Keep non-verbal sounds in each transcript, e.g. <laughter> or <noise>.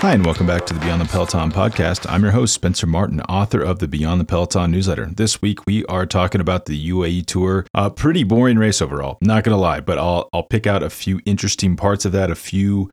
Hi, and welcome back to the Beyond the Peloton podcast. I'm your host, Spencer Martin, author of the Beyond the Peloton newsletter. This week, we are talking about the UAE Tour. A pretty boring race overall, not going to lie, but I'll, I'll pick out a few interesting parts of that, a few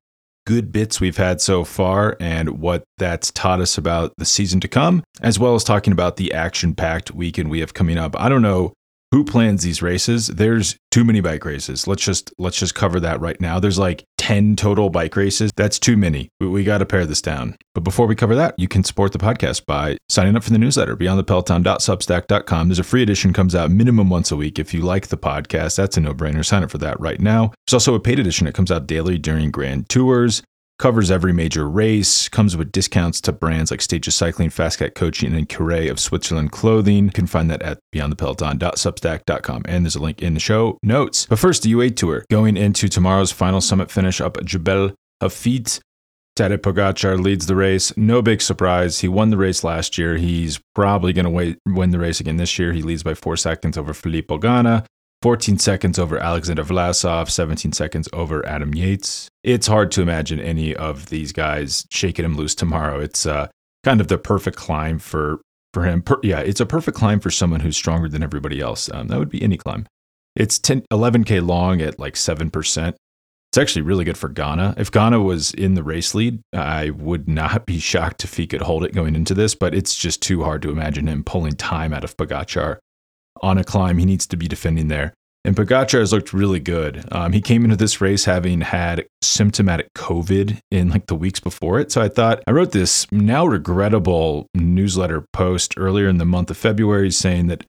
good bits we've had so far, and what that's taught us about the season to come, as well as talking about the action packed weekend we have coming up. I don't know who plans these races? There's too many bike races. Let's just let's just cover that right now. There's like 10 total bike races. That's too many. We, we got to pare this down. But before we cover that you can support the podcast by signing up for the newsletter beyondthepeloton.substack.com there's a free edition comes out minimum once a week if you like the podcast. That's a no-brainer. Sign up for that right now. There's also a paid edition that comes out daily during grand tours covers every major race, comes with discounts to brands like Stages Cycling, Fastcat Coaching, and Curay of Switzerland Clothing. You can find that at beyondthepeloton.substack.com. And there's a link in the show notes. But first, the UAE Tour, going into tomorrow's final summit finish up at Jebel Hafeet. Tadej Pogacar leads the race. No big surprise. He won the race last year. He's probably going to win the race again this year. He leads by four seconds over Filippo Ganna. 14 seconds over Alexander Vlasov, 17 seconds over Adam Yates. It's hard to imagine any of these guys shaking him loose tomorrow. It's uh, kind of the perfect climb for for him. Per, yeah, it's a perfect climb for someone who's stronger than everybody else. Um, that would be any climb. It's 10, 11K long at like 7%. It's actually really good for Ganna. If Ganna was in the race lead, I would not be <laughs> shocked if he could hold it going into this, but it's just too hard to imagine him pulling time out of Pogacar on a climb. He needs to be defending there. And Pogacar has looked really good. Um, he came into this race having had symptomatic COVID in like the weeks before it. So I thought I wrote this now regrettable newsletter post earlier in the month of February saying that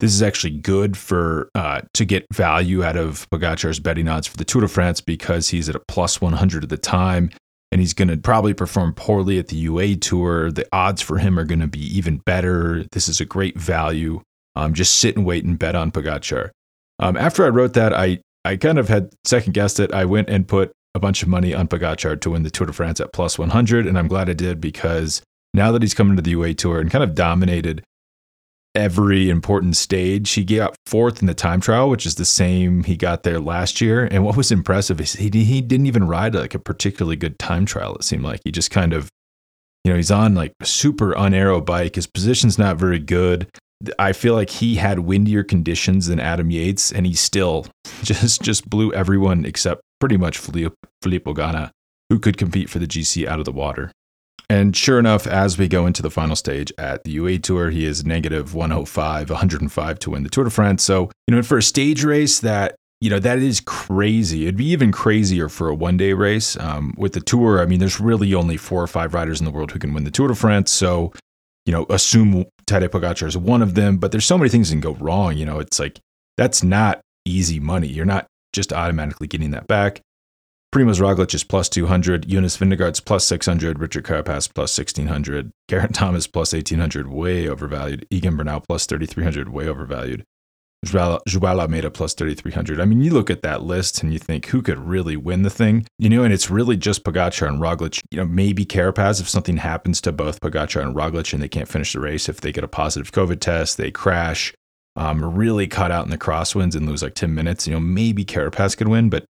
this is actually good for uh, to get value out of Pogacar's betting odds for the Tour de France because he's at a plus 100 at the time and he's going to probably perform poorly at the UA Tour. The odds for him are going to be even better. This is a great value. Um, just sit and wait and bet on Pogacar. Um, after I wrote that, I I kind of had second guessed it. I went and put a bunch of money on Pogacar to win the Tour de France at plus 100, and I'm glad I did because now that he's coming to the UA Tour and kind of dominated every important stage, he got fourth in the time trial, which is the same he got there last year. And what was impressive is he he didn't even ride like a particularly good time trial. It seemed like he just kind of you know, he's on like a super unaero bike. His position's not very good. I feel like he had windier conditions than Adam Yates, and he still <laughs> just just blew everyone except pretty much Filippo, Ganna, who could compete for the GC out of the water. And sure enough, as we go into the final stage at the UA Tour, he is negative 105, 105 to win the Tour de France. So, you know, for a stage race that, you know, that is crazy. It'd be even crazier for a one day race. Um, with the Tour, I mean, there's really only four or five riders in the world who can win the Tour de France. So, you know, assume Tadej Pogacar is one of them, but there's so many things that can go wrong. You know, it's like that's not easy money. You're not just automatically getting that back. Primoz Roglic is plus 200, Jonas Vingegaard's plus 600, Richard Carapaz plus 1600, Geraint Thomas plus 1800, way overvalued, Egan Bernal plus 3300, way overvalued. Joao a plus 3,300. I mean, you look at that list and you think, who could really win the thing? You know, and it's really just Pogacar and Roglic. You know, maybe Carapaz if something happens to both Pogacar and Roglic and they can't finish the race. If they get a positive COVID test, they crash, um, really cut out in the crosswinds and lose like 10 minutes. You know, maybe Carapaz could win, but,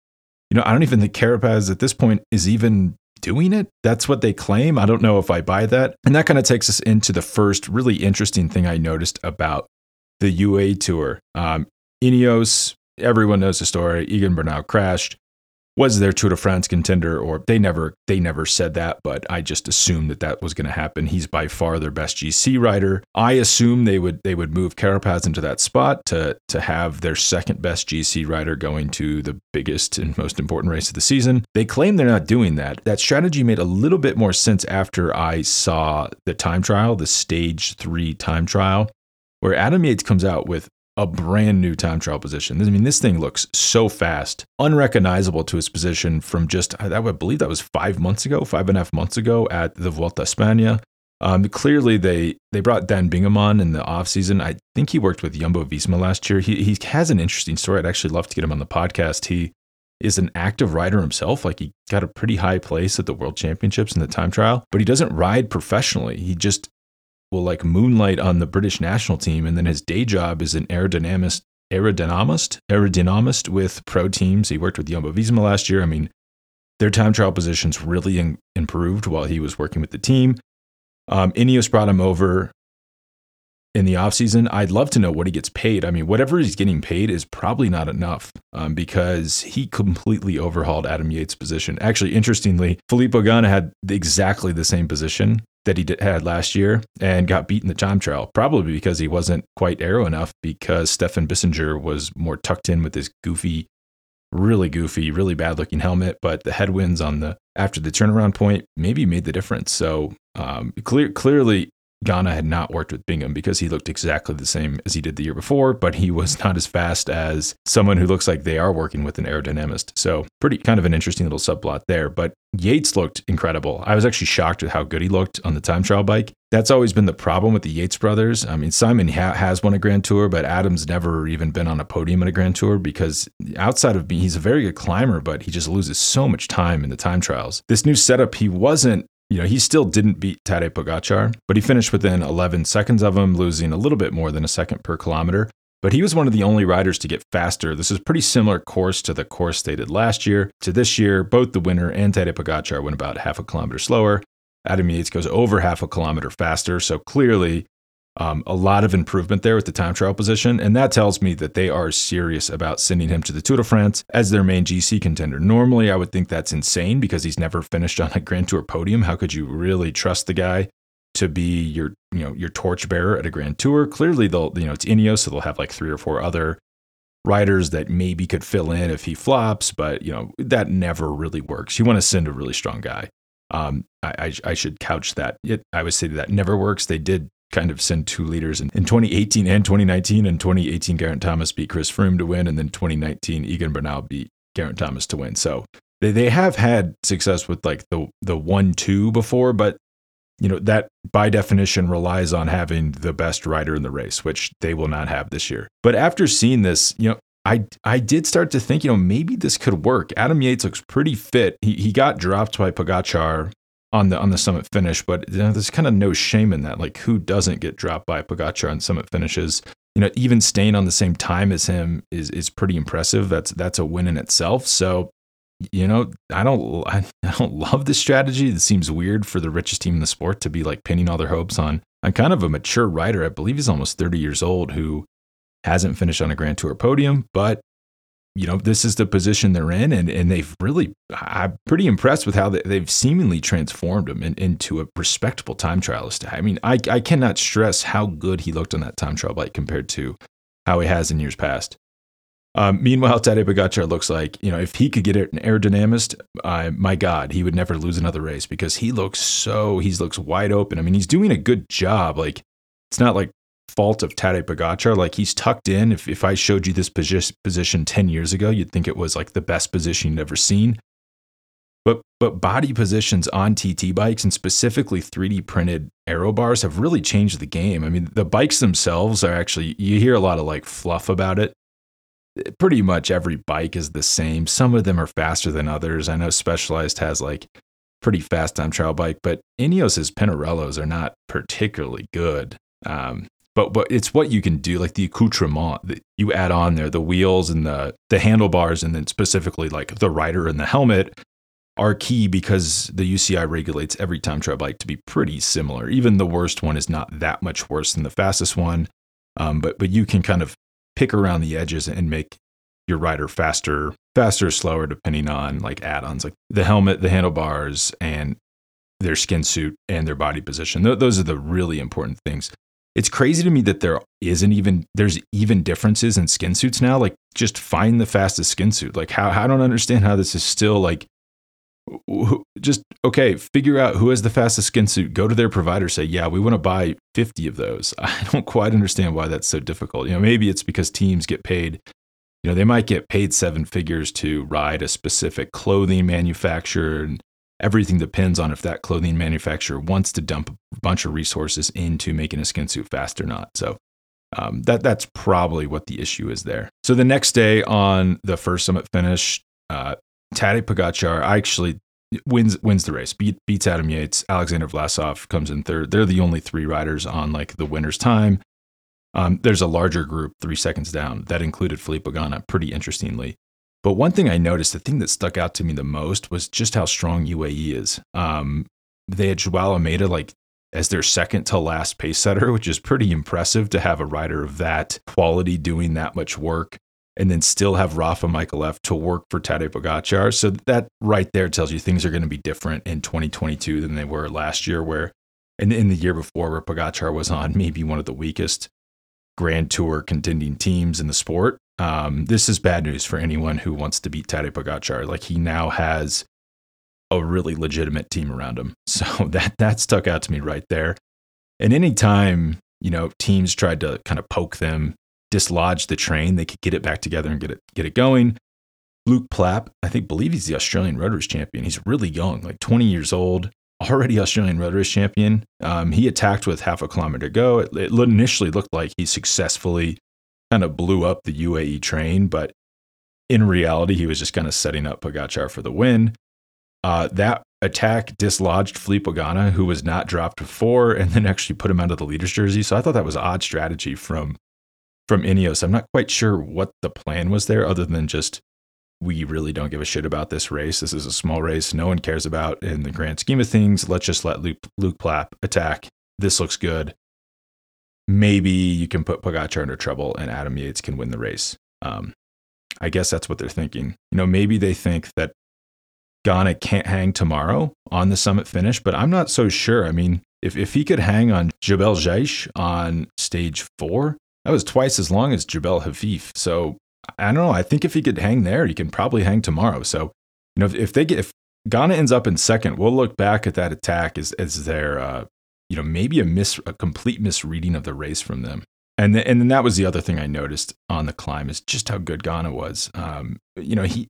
you know, I don't even think Carapaz at this point is even doing it. That's what they claim. I don't know if I buy that. And that kind of takes us into the first really interesting thing I noticed about the UA tour. Um, Ineos, everyone knows the story. Egan Bernal crashed. Was their Tour de France contender, or they never they never said that, but I just assumed that that was going to happen. He's by far their best GC rider. I assume they would they would move Carapaz into that spot to to have their second best GC rider going to the biggest and most important race of the season. They claim they're not doing that. That strategy made a little bit more sense after I saw the time trial, the stage three time trial where Adam Yates comes out with a brand new time trial position. I mean, this thing looks so fast, unrecognizable to his position from just, I believe that was five months ago, five and a half months ago at the Vuelta España. Um, clearly, they they brought Dan Bigham on in the offseason. I think he worked with Jumbo Visma last year. He, he has an interesting story. I'd actually love to get him on the podcast. He is an active rider himself. Like he got a pretty high place at the World Championships in the time trial, but he doesn't ride professionally. He just will like moonlight on the British national team, and then his day job is an aerodynamist, aerodynamist, aerodynamist with pro teams. He worked with Jumbo Visma last year. I mean, their time trial positions really in, improved while he was working with the team. Um, Ineos brought him over in the offseason. I'd love to know what he gets paid. I mean, whatever he's getting paid is probably not enough um, because he completely overhauled Adam Yates' position. Actually, interestingly, Filippo Ganna had exactly the same position that he did, had last year and got beat in the time trial, probably because he wasn't quite aero enough because Stefan Bissegger was more tucked in with his goofy really goofy, really bad looking helmet, but the headwinds on the after the turnaround point maybe made the difference. So um, clear, clearly Ganna had not worked with Bigham because he looked exactly the same as he did the year before, but he was not as fast as someone who looks like they are working with an aerodynamist. So, pretty kind of an interesting little subplot there. But Yates looked incredible. I was actually shocked at how good he looked on the time trial bike. That's always been the problem with the Yates brothers. I mean, Simon ha- has won a Grand Tour, but Adam's never even been on a podium in a Grand Tour because outside of being, he's a very good climber, but he just loses so much time in the time trials. This new setup, he wasn't you know, he still didn't beat Tadej Pogacar, but he finished within 11 seconds of him, losing a little bit more than a second per kilometer. But he was one of the only riders to get faster. This is pretty similar course to the course they did last year. To this year, both the winner and Tadej Pogacar went about half a kilometer slower. Adam Yates goes over half a kilometer faster. So clearly, um, a lot of improvement there with the time trial position, and that tells me that they are serious about sending him to the Tour de France as their main GC contender. Normally, I would think that's insane because he's never finished on a Grand Tour podium. How could you really trust the guy to be your, you know, your torchbearer at a Grand Tour? Clearly, they'll, you know, it's Ineos, so they'll have like three or four other riders that maybe could fill in if he flops, but you know that never really works. You want to send a really strong guy. Um, I, I, I, should couch that. It, I would say that never works. They did kind of send two leaders in, in 2018 and 2019. In 2018, Geraint Thomas beat Chris Froome to win, and then 2019, Egan Bernal beat Geraint Thomas to win. So they, they have had success with like the the one two before, but you know that by definition relies on having the best rider in the race, which they will not have this year. But after seeing this, you know. I, I did start to think, you know, maybe this could work. Adam Yates looks pretty fit. He, he got dropped by Pogacar on the on the summit finish, but you know, there's kind of no shame in that. Like who doesn't get dropped by Pogacar on summit finishes? You know, even staying on the same time as him is is pretty impressive. That's that's a win in itself. So, you know, I don't I, don't love this strategy. It seems weird for the richest team in the sport to be like pinning all their hopes on on kind of a mature rider. I believe he's almost 30 years old who hasn't finished on a Grand Tour podium, but you know, this is the position they're in, and, and they've really, I'm pretty impressed with how they, they've seemingly transformed him in, into a respectable time trialist. I mean, I, I cannot stress how good he looked on that time trial bike compared to how he has in years past. Um, meanwhile, Tadej Pogacar looks like, you know, if he could get an aerodynamist, uh, my God, he would never lose another race because he looks so, he looks wide open. I mean, he's doing a good job. Like, it's not like fault of Tadej Pogacar. Like he's tucked in. If, if I showed you this position 10 years ago, you'd think it was like the best position you'd ever seen. But, but body positions on TT bikes and specifically 3D printed aero bars have really changed the game. I mean, the bikes themselves are actually, you hear a lot of like fluff about it. Pretty much every bike is the same. Some of them are faster than others. I know Specialized has like pretty fast time trial bike, but Ineos's Pinarellos are not particularly good. Um, but but it's what you can do, like the accoutrement that you add on there, the wheels and the the handlebars, and then specifically like the rider and the helmet are key because the UCI regulates every time trial bike to be pretty similar. Even the worst one is not that much worse than the fastest one, um, but but you can kind of pick around the edges and make your rider faster, faster slower depending on like add-ons like the helmet, the handlebars, and their skin suit and their body position. Th- those are the really important things it's crazy to me that there isn't even there's even differences in skin suits now. Like just find the fastest skin suit. Like how I don't understand how this is still like just okay, figure out who has the fastest skin suit, go to their provider, say, yeah, we want to buy 50 of those. <laughs> I don't quite understand why that's so difficult. You know, maybe it's because teams get paid, you know, they might get paid seven figures to ride a specific clothing manufacturer and everything depends on if that clothing manufacturer wants to dump bunch of resources into making a skin suit fast or not. So um, that that's probably what the issue is there. So the next day on the first summit finish, uh, Tadej Pogacar actually wins wins the race, beat, beats Adam Yates. Alexander Vlasov comes in third. They're the only three riders on like the winner's time. Um, there's a larger group three seconds down that included Filippo Ganna, pretty interestingly. But one thing I noticed, the thing that stuck out to me the most was just how strong UAE is. Um, they had Joao Almeida like as their second to last pace setter, which is pretty impressive to have a rider of that quality doing that much work and then still have Rafa Micallef to work for Tadej Pogacar. So that right there tells you things are going to be different in 2022 than they were last year, where and in the year before where Pogacar was on maybe one of the weakest Grand Tour contending teams in the sport. Um, this is bad news for anyone who wants to beat Tadej Pogacar. Like he now has a really legitimate team around him. <laughs> So that that stuck out to me right there. And anytime, you know, teams tried to kind of poke them, dislodge the train, they could get it back together and get it get it going. Luke Plapp, I think believe he's the Australian Race champion. He's really young, like 20 years old, already Australian Race champion. Um, he attacked with half a kilometer to go. It, it initially looked like he successfully kind of blew up the UAE train, but in reality, he was just kind of setting up Pogacar for the win. Uh, that attack dislodged Filippo Ganna, who was not dropped before, and then actually put him out of the leader's jersey. So I thought that was odd strategy from from Ineos. I'm not quite sure what the plan was there, other than just we really don't give a shit about this race. This is a small race no one cares about in the grand scheme of things. Let's just let Luke, Luke Plapp attack. This looks good. Maybe you can put Pogacar under trouble and Adam Yates can win the race. Um, I guess that's what they're thinking. You know, maybe they think that Ganna can't hang tomorrow on the summit finish, but I'm not so sure. I mean, if, if he could hang on Jebel Jais on stage four, that was twice as long as Jebel Hafeet. So I don't know. I think if he could hang there, he can probably hang tomorrow. So, you know, if, if they get, if Ganna ends up in second, we'll look back at that attack as, as their, uh, you know, maybe a miss, a complete misreading of the race from them. And then, and then that was the other thing I noticed on the climb is just how good Ganna was. Um, you know, he,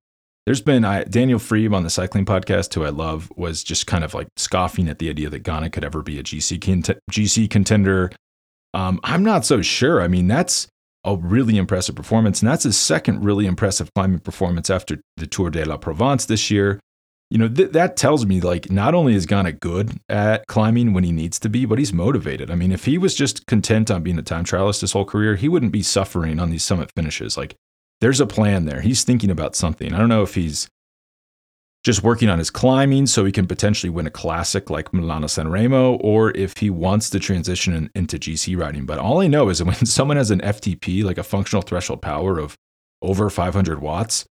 there's been I, Daniel Friebe on the cycling podcast, who I love, was just kind of like scoffing at the idea that Ganna could ever be a GC cont- GC contender. Um, I'm not so sure. I mean, that's a really impressive performance. And that's his second really impressive climbing performance after the Tour de la Provence this year. You know, th- that tells me like not only is Ganna good at climbing when he needs to be, but he's motivated. I mean, if he was just content on being a time trialist his whole career, he wouldn't be suffering on these summit finishes. Like there's a plan there. He's thinking about something. I don't know if he's just working on his climbing so he can potentially win a classic like Milano San Remo, or if he wants to transition in, into GC riding. But all I know is that <laughs> when someone has an FTP, like a functional threshold power of over 500 watts,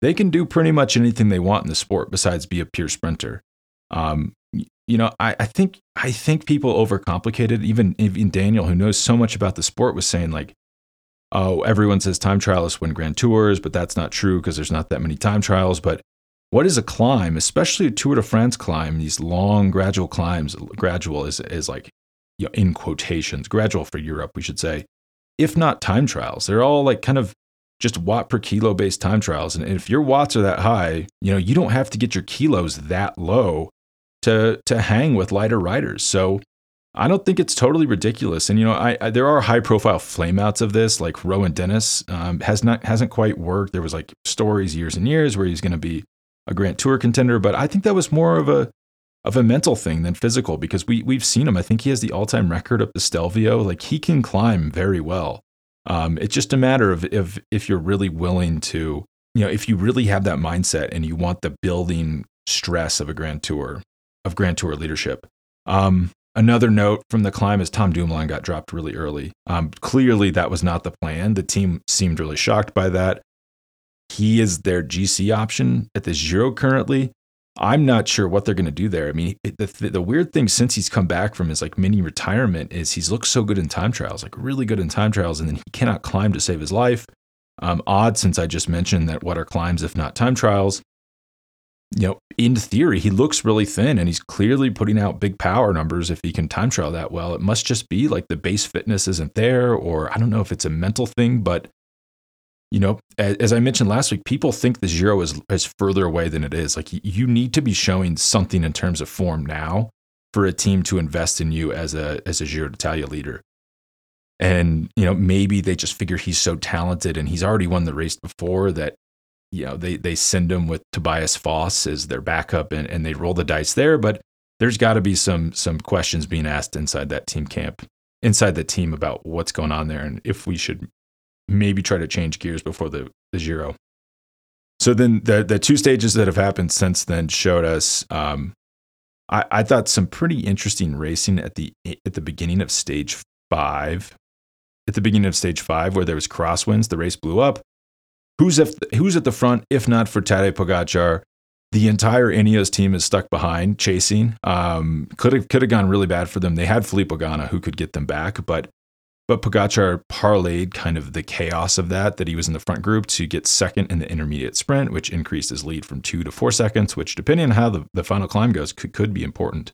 they can do pretty much anything they want in the sport besides be a pure sprinter. Um, you know, I, I think I think people overcomplicate it. Even even Daniel, who knows so much about the sport, was saying like, "Oh, everyone says time trialists win Grand Tours, but that's not true because there's not that many time trials." But what is a climb, especially a Tour de France climb, these long gradual climbs, gradual is, is like, you know, in quotations, gradual for Europe, we should say, if not time trials. They're all like kind of just watt per kilo based time trials. And if your watts are that high, you know, you don't have to get your kilos that low to, to hang with lighter riders. So I don't think it's totally ridiculous. And you know, I, I there are high profile flameouts of this, like Rohan Dennis um, has not hasn't quite worked. There was like stories years and years where he's going to be a Grand Tour contender, but I think that was more of a of a mental thing than physical because we we've seen him. I think he has the all time record up the Stelvio. Like he can climb very well. Um, it's just a matter of if if you're really willing to, you know, if you really have that mindset and you want the building stress of a Grand Tour, of Grand Tour leadership. Um, another note from the climb is Tom Dumoulin got dropped really early. Um, clearly, that was not the plan. The team seemed really shocked by that he is their GC option at the Giro currently. I'm not sure what they're going to do there. I mean, the, the, weird thing since he's come back from his like mini retirement is he's looked so good in time trials, like really good in time trials, and then he cannot climb to save his life. Um, odd since I just mentioned that what are climbs if not time trials? You know, in theory, he looks really thin and he's clearly putting out big power numbers if he can time trial that well. It must just be like the base fitness isn't there, or I don't know if it's a mental thing, but you know, as I mentioned last week, people think the Giro is is further away than it is. Like you need to be showing something in terms of form now for a team to invest in you as a as a Giro d'Italia leader. And you know, maybe they just figure he's so talented and he's already won the race before that you know they they send him with Tobias Foss as their backup and, and they roll the dice there. But there's got to be some some questions being asked inside that team camp, inside the team about what's going on there and if we should maybe try to change gears before the, the Giro. So then the the two stages that have happened since then showed us. Um, I, I thought some pretty interesting racing at the at the beginning of stage five. At the beginning of stage five, where there was crosswinds, the race blew up. Who's if, who's at the front if not for Tadej Pogacar? The entire Ineos team is stuck behind chasing. Um, could have could have gone really bad for them. They had Filippo Ganna who could get them back, but but Pogacar parlayed kind of the chaos of that, that he was in the front group to get second in the intermediate sprint, which increased his lead from two to four seconds, which, depending on how the, the final climb goes, could, could be important,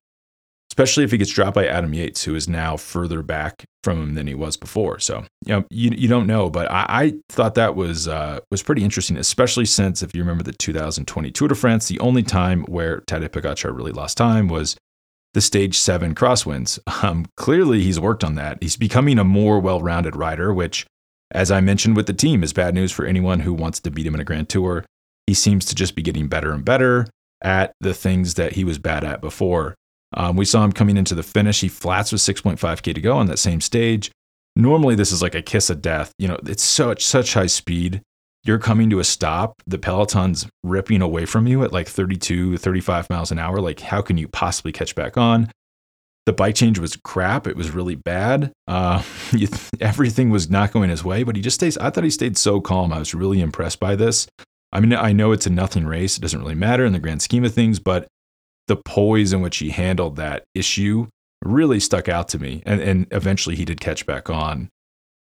especially if he gets dropped by Adam Yates, who is now further back from him than he was before. So, you know, you, you don't know, but I, I thought that was, uh, was pretty interesting, especially since if you remember the 2020 Tour de France, the only time where Tadej Pogacar really lost time was the stage seven crosswinds. <laughs> Um, clearly, he's worked on that. He's becoming a more well rounded rider, which, as I mentioned with the team, is bad news for anyone who wants to beat him in a Grand Tour. He seems to just be getting better and better at the things that he was bad at before. Um, we saw him coming into the finish. He flats with 6.5K to go on that same stage. Normally, this is like a kiss of death. You know, it's such, such high speed you're coming to a stop, the peloton's ripping away from you at like 32, 35 miles an hour. Like, how can you possibly catch back on? The bike change was crap. It was really bad. Uh, <laughs> everything was not going his way, but he just stays. I thought he stayed so calm. I was really impressed by this. I mean, I know it's a nothing race. It doesn't really matter in the grand scheme of things, but the poise in which he handled that issue really stuck out to me. And, and eventually he did catch back on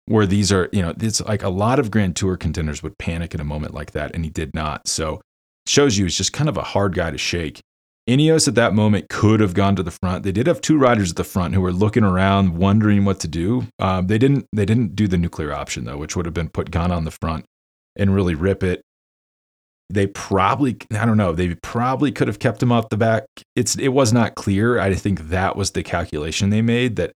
where these are, you know, it's like a lot of Grand Tour contenders would panic in a moment like that, and he did not. So shows you he's just kind of a hard guy to shake. Ineos at that moment could have gone to the front. They did have two riders at the front who were looking around, wondering what to do. Um, they didn't. They didn't do the nuclear option though, which would have been put Ganna on the front and really rip it. They probably, I don't know, they probably could have kept him off the back. It's it was not clear. I think that was the calculation they made that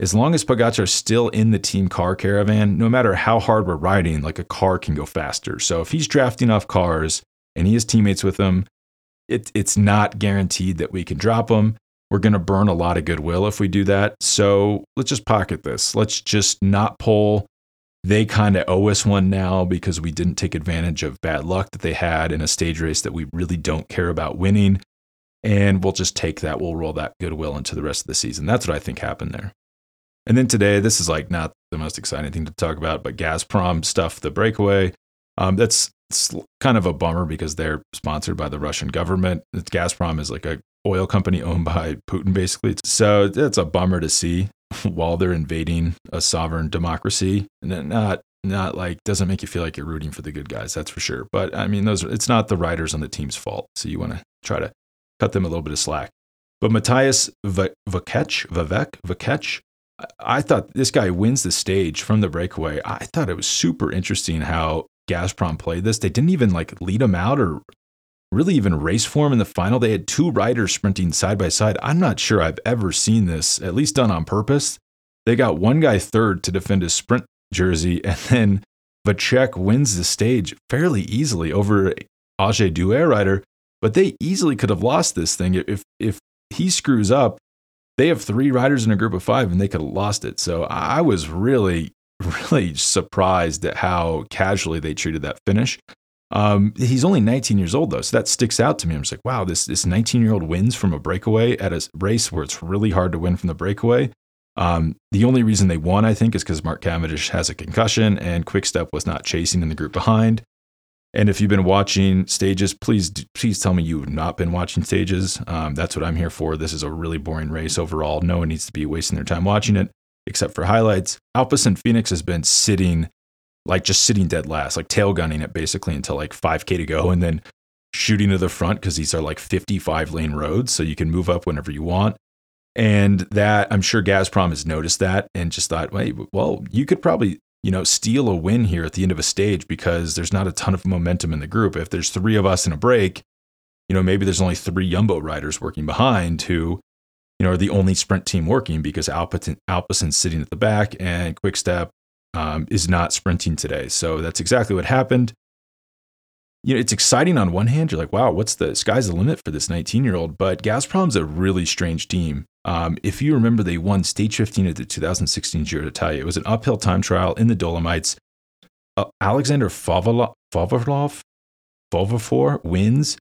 as long as Pogacar is still in the team car caravan, no matter how hard we're riding, like a car can go faster. So if he's drafting off cars and he has teammates with him, it, it's not guaranteed that we can drop him. We're going to burn a lot of goodwill if we do that. So let's just pocket this. Let's just not pull. They kind of owe us one now because we didn't take advantage of bad luck that they had in a stage race that we really don't care about winning. And we'll just take that. We'll roll that goodwill into the rest of the season. That's what I think happened there. And then today, this is like not the most exciting thing to talk about, but Gazprom stuff, the breakaway. Um, that's kind of a bummer because they're sponsored by the Russian government. Gazprom is like a oil company owned by Putin, basically. So it's a bummer to see <laughs> while they're invading a sovereign democracy, and not not like doesn't make you feel like you're rooting for the good guys. That's for sure. But I mean, those it's not the riders on the team's fault. So you want to try to cut them a little bit of slack. But Matthias Vivek, Vivek, Vivek, I thought this guy wins the stage from the breakaway. I thought it was super interesting how Gazprom played this. They didn't even like lead him out or really even race for him in the final. They had two riders sprinting side by side. I'm not sure I've ever seen this, at least done on purpose. They got one guy third to defend his sprint jersey, <laughs> and then Vacek wins the stage fairly easily over AG Douai rider. But they easily could have lost this thing if if he screws up they have three riders in a group of five and they could have lost it. So I was really, <laughs> really surprised at how casually they treated that finish. Um, he's only 19 years old though, so that sticks out to me. I'm just like, wow, this this 19 year old wins from a breakaway at a race where it's really hard to win from the breakaway. Um, the only reason they won, I think, is because Mark Cavendish has a concussion and Quickstep was not chasing in the group behind. And if you've been watching stages, please please tell me you've not been watching stages. Um, that's what I'm here for. This is a really boring race overall. No one needs to be wasting their time watching it, except for highlights. Alpecin-Fenix has been sitting, like just sitting dead last, like tail gunning it basically until like 5K to go, and then shooting to the front because these are like 55 lane roads, so you can move up whenever you want. And that I'm sure Gazprom has noticed that and just thought, wait, well, you could probably you know, steal a win here at the end of a stage because there's not a ton of momentum in the group. If there's three of us in a break, you know, maybe there's only three Jumbo riders working behind who, you know, are the only sprint team working because Alpecin's sitting at the back and Quickstep um, is not sprinting today. So that's exactly what happened. You know, it's exciting on one hand. You're like, wow, what's the sky's the limit for this 19 year old? But Gazprom's a really strange team. Um, if you remember, they won stage 15 at the 2016 Giro d'Italia. It was an uphill time trial in the Dolomites. Uh, Alexander Favalov, Fovofor wins.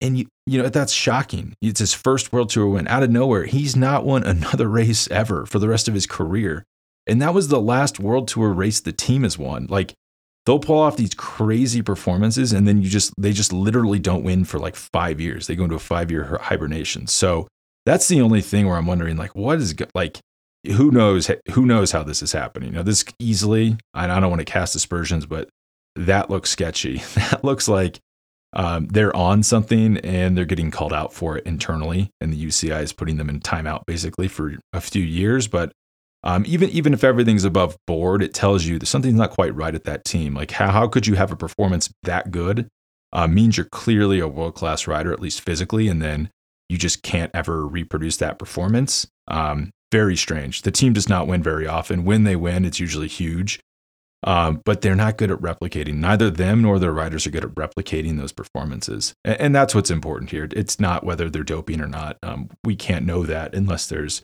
And you, you know, that's shocking. It's his first World Tour win out of nowhere. He's not won another race ever for the rest of his career. And that was the last World Tour race the team has won. Like they'll pull off these crazy performances and then you just they just literally don't win for like 5 years. They go into a 5-year hibernation. So that's the only thing where I'm wondering like what is like who knows who knows how this is happening. You know, this easily I don't want to cast aspersions, but that looks sketchy. <laughs> That looks like um, they're on something and they're getting called out for it internally, and the UCI is putting them in timeout basically for a few years. But um, even even if everything's above board, it tells you that something's not quite right at that team. Like how how could you have a performance that good? Uh, means you're clearly a world class rider, at least physically, and then you just can't ever reproduce that performance. Um, very strange. The team does not win very often. When they win, it's usually huge. Um, but they're not good at replicating. Neither them nor their riders are good at replicating those performances. And, and that's what's important here. It's not whether they're doping or not. Um, we can't know that unless there's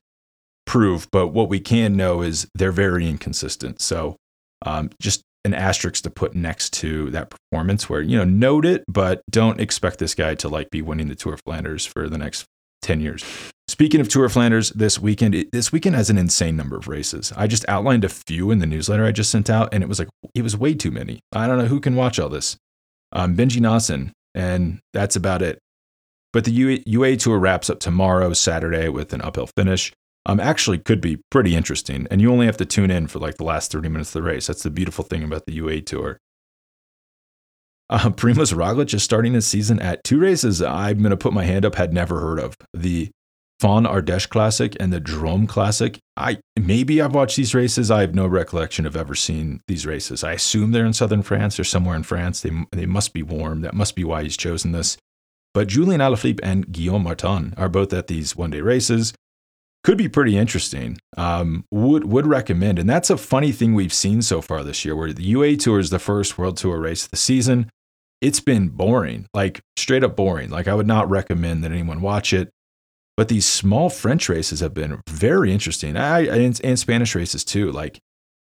proof. But what we can know is they're very inconsistent. So um, just an asterisk to put next to that performance where, you know, note it, but don't expect this guy to like be winning the Tour of Flanders for the next 10 years. Speaking of Tour of Flanders, this weekend, it, this weekend has an insane number of races. I just outlined a few in the newsletter I just sent out, and it was like, it was way too many. I don't know who can watch all this. Um, Benji Naesen, and that's about it. But the UA Tour wraps up tomorrow, Saturday, with an uphill finish. Um, actually, could be pretty interesting, and you only have to tune in for like the last 30 minutes of the race. That's the beautiful thing about the UA Tour. Uh, <laughs> Primoz Roglic is starting his season at two races I'm going to put my hand up, had never heard of. The Faun Ardèche Classic and the Drôme Classic. I maybe I've watched these races. I have no recollection of ever seeing these races. I assume they're in southern France or somewhere in France. They they must be warm. That must be why he's chosen this. But Julian Alaphilippe and Guillaume Martin are both at these one day races. Could be pretty interesting. Um, would would recommend, and that's a funny thing we've seen so far this year, where the UA Tour is the first World Tour race of the season. It's been boring, like straight up boring. Like I would not recommend that anyone watch it. But these small French races have been very interesting, I, and, and Spanish races too, like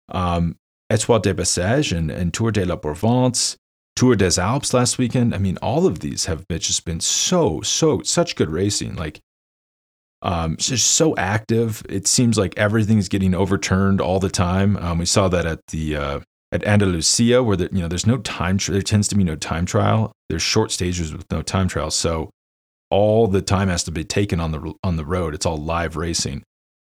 um, Etoile des Bessèges and, and Tour de la Provence, Tour des Alpes last weekend. I mean, all of these have been, just been so, so, such good racing. Like, um, just so active. It seems like everything's getting overturned all the time. Um, we saw that at the uh, at Andalusia, where the, you know there's no time. There tends to be no time trial. There's short stages with no time trial. So all the time has to be taken on the on the road. It's all live racing.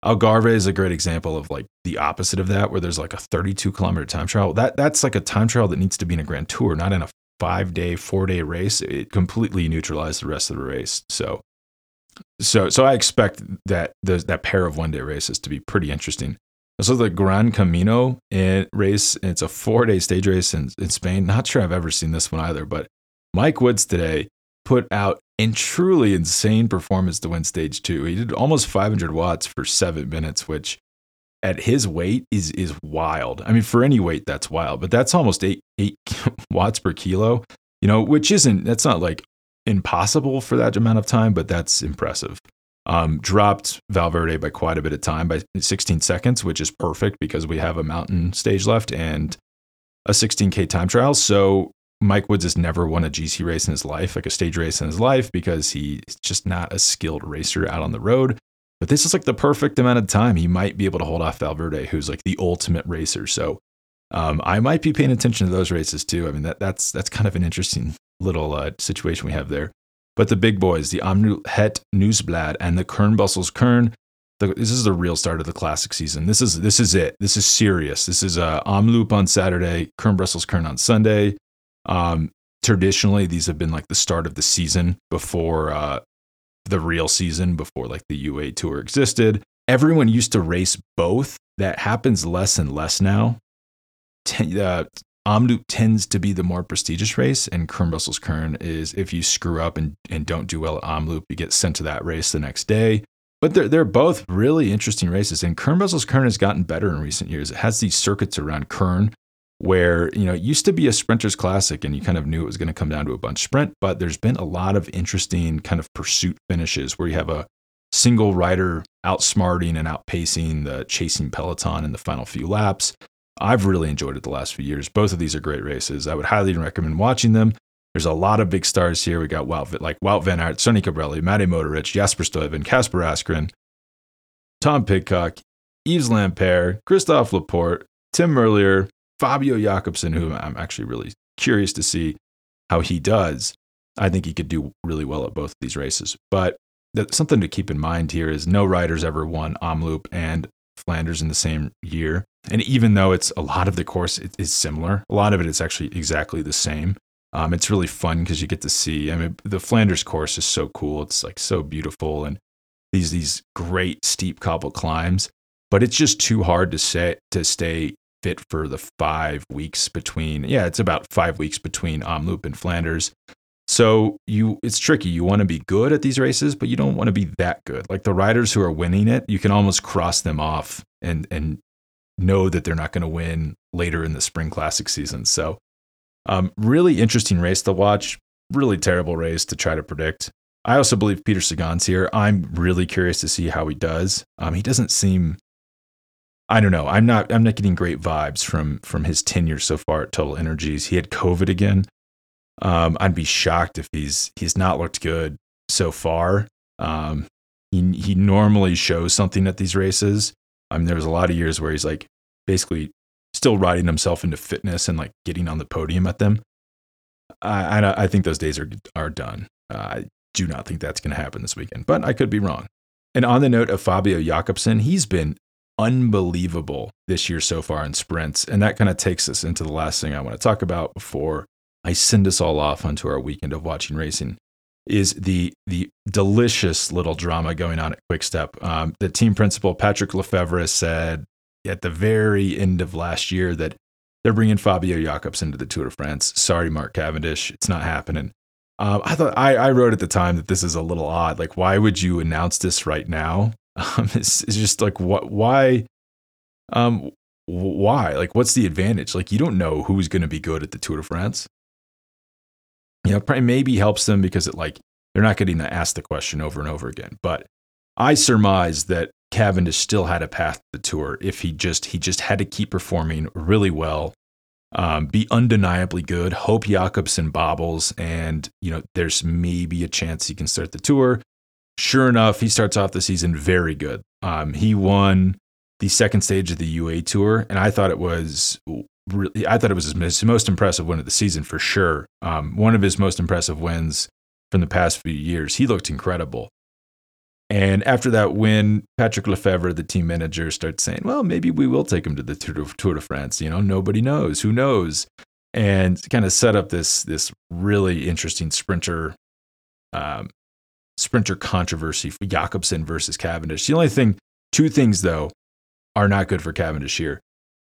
Algarve is a great example of like the opposite of that, where there's like a 32 kilometer time trial. That that's like a time trial that needs to be in a Grand Tour, not in a five day, four day race. It completely neutralized the rest of the race. So, so so I expect that that pair of one day races to be pretty interesting. So the Gran Camino eh, race, it's a four day stage race in, in Spain. Not sure I've ever seen this one either, but Mike Woods today put out a truly insane performance to win stage two. He did almost 500 watts for seven minutes, which at his weight is is wild. I mean, for any weight, that's wild, but that's almost eight eight <laughs> watts per kilo. You know, which isn't that's not like impossible for that amount of time, but that's impressive. Um, dropped Valverde by quite a bit of time by 16 seconds, which is perfect because we have a mountain stage left and a 16k time trial. So Mike Woods has never won a GC race in his life, like a stage race in his life, because he's just not a skilled racer out on the road. But this is like the perfect amount of time he might be able to hold off Valverde, who's like the ultimate racer. So um, I might be paying attention to those races too. I mean, that, that's that's kind of an interesting little uh, situation we have there. But the big boys, the Omloop Het Nieuwsblad and the Kuurne Brussels Kuurne, the, this is the real start of the classic season. This is this is it. This is serious. This is uh, Omloop on Saturday, Kuurne Brussels Kuurne on Sunday. Um, traditionally, these have been like the start of the season before uh, the real season, before like the UA tour existed. Everyone used to race both. That happens less and less now. Ten, uh, Omloop tends to be the more prestigious race, and Kuurne Brussels Kuurne is if you screw up and, and don't do well at Omloop, you get sent to that race the next day. But they're, they're both really interesting races, and Kuurne Brussels Kuurne has gotten better in recent years. It has these circuits around Kuurne where you know it used to be a sprinters classic and you kind of knew it was going to come down to a bunch sprint but there's been a lot of interesting kind of pursuit finishes where you have a single rider outsmarting and outpacing the chasing peloton in the final few laps i've really enjoyed it the last few years both of these are great races i would highly recommend watching them There's a lot of big stars here. We got Wout, like Wout Van Aert, Sonny Colbrelli, Matej Mohoric, Jasper Stuyven, Casper Asgreen, Tom Pidcock, Yves Lampaert, Christophe Laporte, Tim Merlier, Fabio Jakobsen, who I'm actually really curious to see how he does. I think he could do really well at both of these races. But something to keep in mind here is no riders ever won Omloop and Flanders in the same year. And even though it's a lot of the course is similar, a lot of it is actually exactly the same. Um, it's really fun because you get to see. I mean, the Flanders course is so cool. It's like so beautiful and these these great steep cobble climbs. But it's just too hard to set to stay fit for the five weeks between. Yeah, it's about five weeks between Omloop and Flanders. So you it's tricky. You want to be good at these races, but you don't want to be that good. Like the riders who are winning it, you can almost cross them off and and know that they're not going to win later in the spring classic season. So um, really interesting race to watch. Really terrible race to try to predict. I also believe Peter Sagan's here. I'm really curious to see how he does. Um, he doesn't seem I don't know. I'm not I'm not getting great vibes from from his tenure so far at Total Energies. He had COVID again. Um, I'd be shocked if he's he's not looked good so far. Um, he he normally shows something at these races. I mean, there was a lot of years where he's like basically still riding himself into fitness and like getting on the podium at them. I I, I think those days are are done. Uh, I do not think that's going to happen this weekend, but I could be wrong. And on the note of Fabio Jakobsen, he's been unbelievable this year so far in sprints, and that kind of takes us into the last thing I want to talk about before I send us all off onto our weekend of watching racing is the the delicious little drama going on at Quickstep. Um, the team principal Patrick Lefevere said at the very end of last year that they're bringing Fabio Jakobs into the Tour de France. Sorry, Mark Cavendish, it's not happening. Um, I thought I, I, wrote at the time that this is a little odd. Like, why would you announce this right now? <laughs> Um, it's, it's just like what? Why? Um, why? Like, what's the advantage? Like, you don't know who's going to be good at the Tour de France you know, probably maybe helps them because it like they're not getting to ask the question over and over again. But I surmise that Cavendish still had a path to the tour if he just he just had to keep performing really well, um, be undeniably good. Hope Jakobsen bobbles, and you know there's maybe a chance he can start the tour. Sure enough, he starts off the season very good. Um, he won the second stage of the UA Tour, and I thought it was really, I thought it was his most impressive win of the season for sure. Um, one of his most impressive wins from the past few years. He looked incredible. And after that win, Patrick Lefevere, the team manager, starts saying, well, maybe we will take him to the Tour de France. You know, nobody knows. Who knows? And kind of set up this, this really interesting sprinter, um, sprinter controversy for Jakobsen versus Cavendish. The only thing, two things though, are not good for Cavendish here.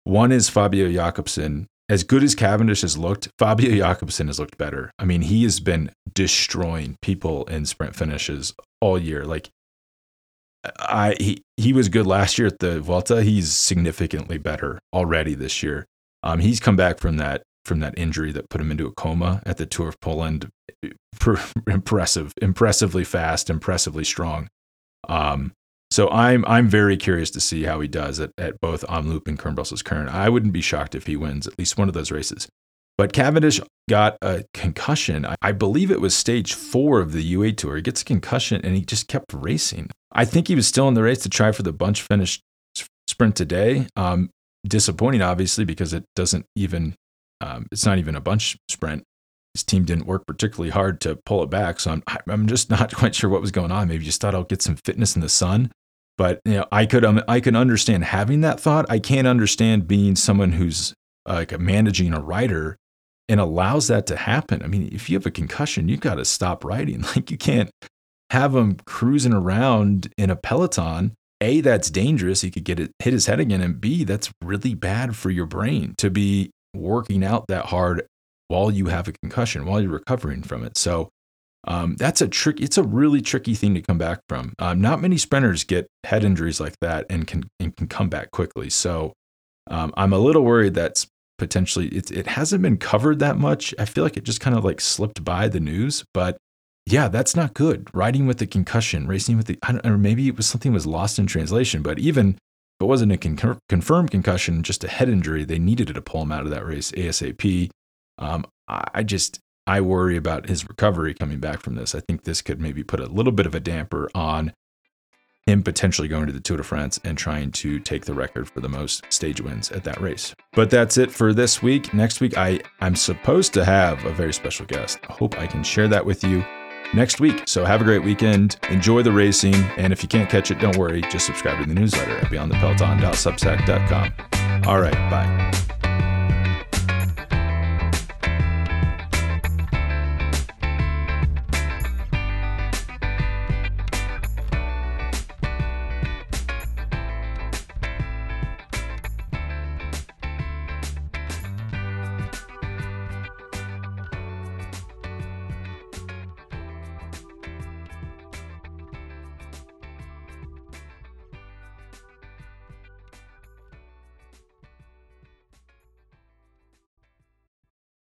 One is Fabio Jakobsen. As good as Cavendish has looked, Fabio Jakobsen has looked better. I mean, he has been destroying people in sprint finishes all year. Like, I he he was good last year at the Vuelta. He's significantly better already this year. Um, he's come back from that from that injury that put him into a coma at the Tour of Poland. <laughs> impressive, impressively fast, impressively strong. Um, so I'm I'm very curious to see how he does at, at both Omloop and Kuurne Brussels Kuurne. I wouldn't be shocked if he wins at least one of those races. But Cavendish got a concussion. I believe it was stage four of the UA Tour. He gets a concussion and he just kept racing. I think he was still in the race to try for the bunch finish sprint today. Um, disappointing, obviously, because it doesn't even, um, it's not even a bunch sprint. His team didn't work particularly hard to pull it back. So I'm, I'm just not <laughs> quite sure what was going on. Maybe just thought I'll get some fitness in the sun. But you know, I could um, I can understand having that thought. I can't understand being someone who's uh, like managing a writer and allows that to happen. I mean, if you have a concussion, you've got to stop writing. <laughs> Like you can't have him cruising around in a peloton. A, that's dangerous. He could get it, hit his head again, and B, that's really bad for your brain to be working out that hard while you have a concussion, while you're recovering from it. So um, that's a trick. It's a really tricky thing to come back from. Um, not many sprinters get head injuries like that and can and can come back quickly. So um, I'm a little worried that's potentially it, it hasn't been covered that much. I feel like it just kind of like slipped by the news, but yeah, that's not good. Riding with the concussion, racing with the, I don't, or maybe it was something was lost in translation. But even if it wasn't a con- confirmed concussion, just a head injury, they needed to pull him out of that race ASAP. Um, I just I worry about his recovery coming back from this. I think this could maybe put a little bit of a damper on him potentially going to the Tour de France and trying to take the record for the most stage wins at that race. But that's it for this week. Next week, I, I'm supposed to have a very special guest. I hope I can share that with you next week. So have a great weekend. Enjoy the racing. And if you can't catch it, don't worry. Just subscribe to the newsletter at beyondthepeloton.substack.com. All right. Bye.